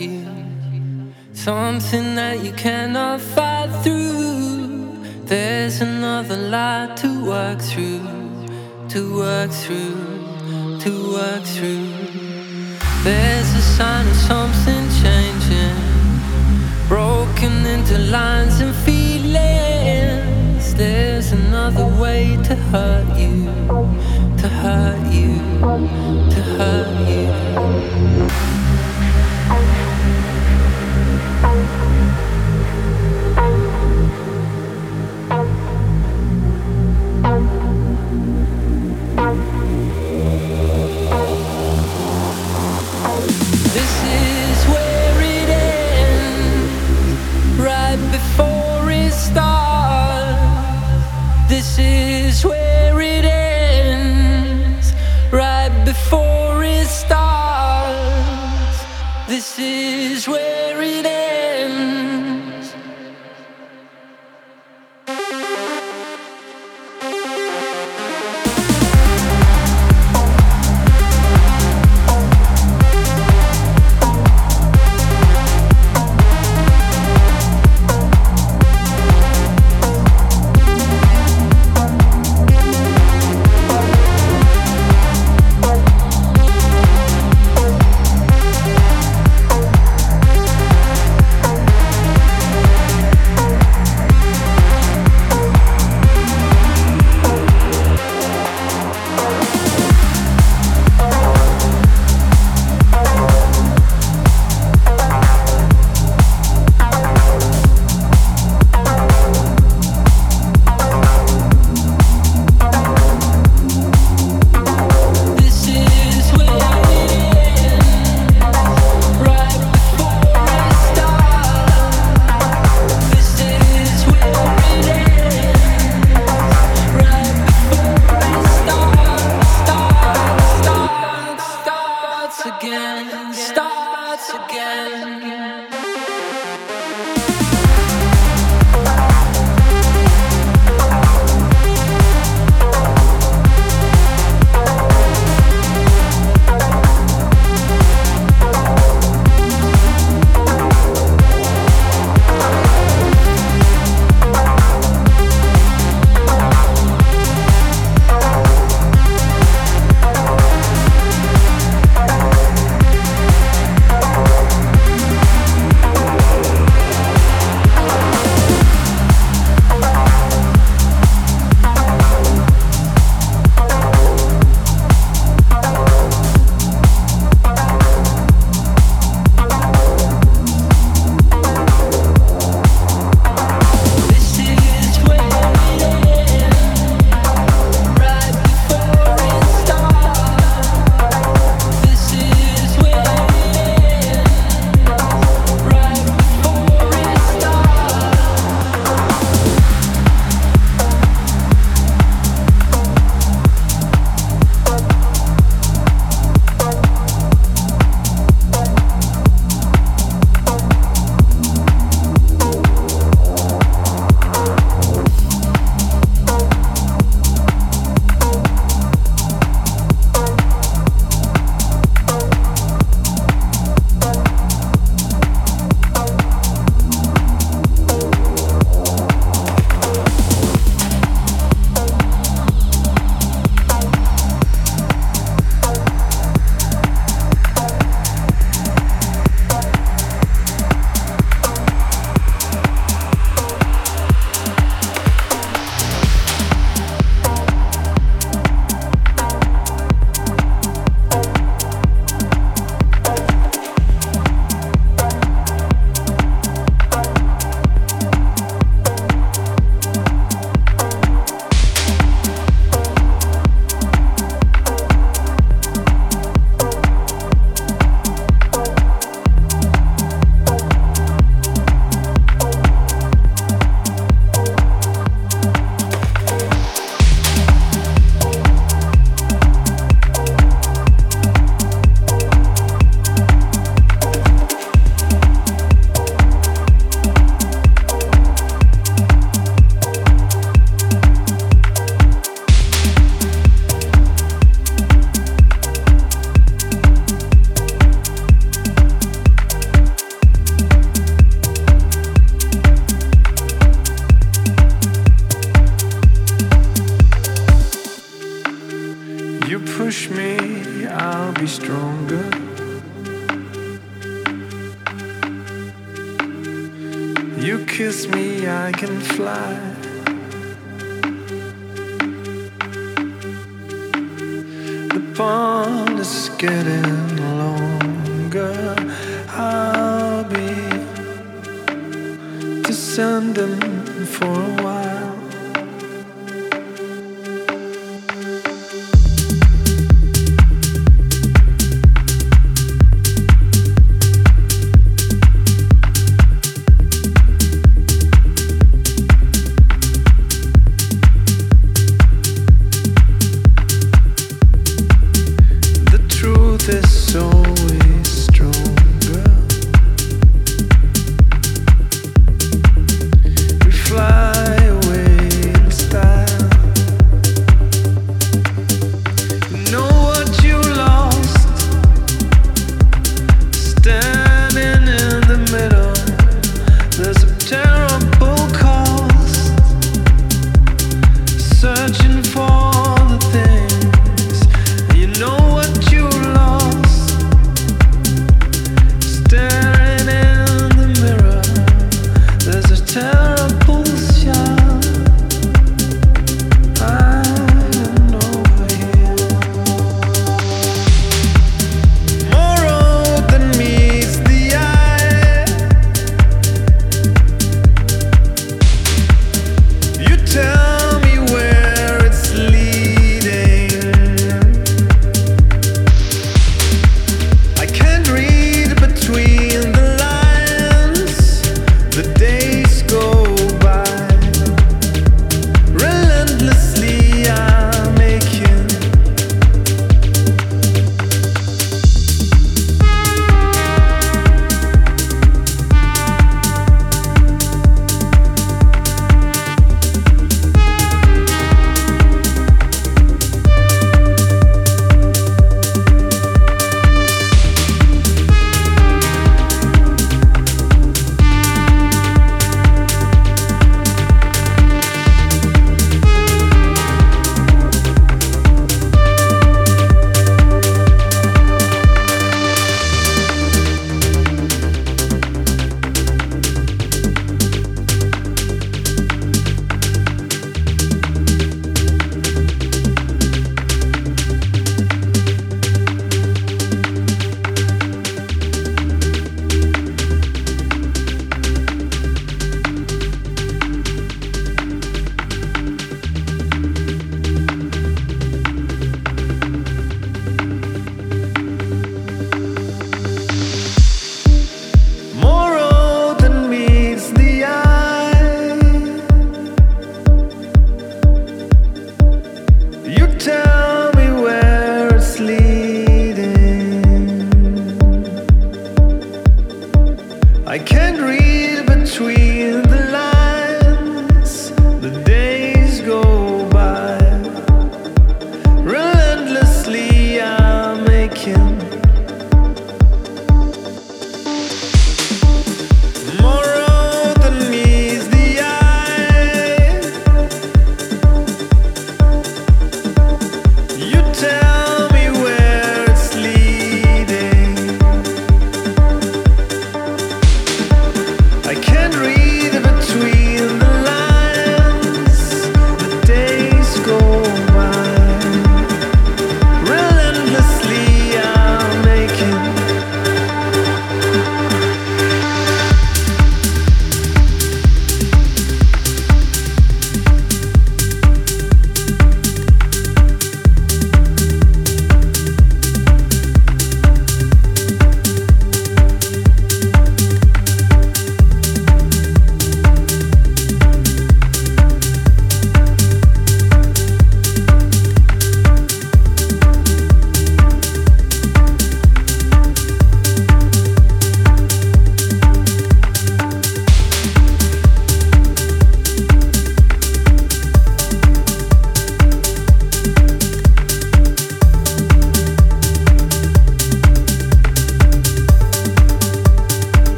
you. Something that you cannot fight through. There's another light to work through, to work through, to work through. There's a sign of something changing, broken into lines and feelings. There's another way to hurt you, to hurt you, to hurt you. is where it ends, right before it starts. This is where.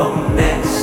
romance.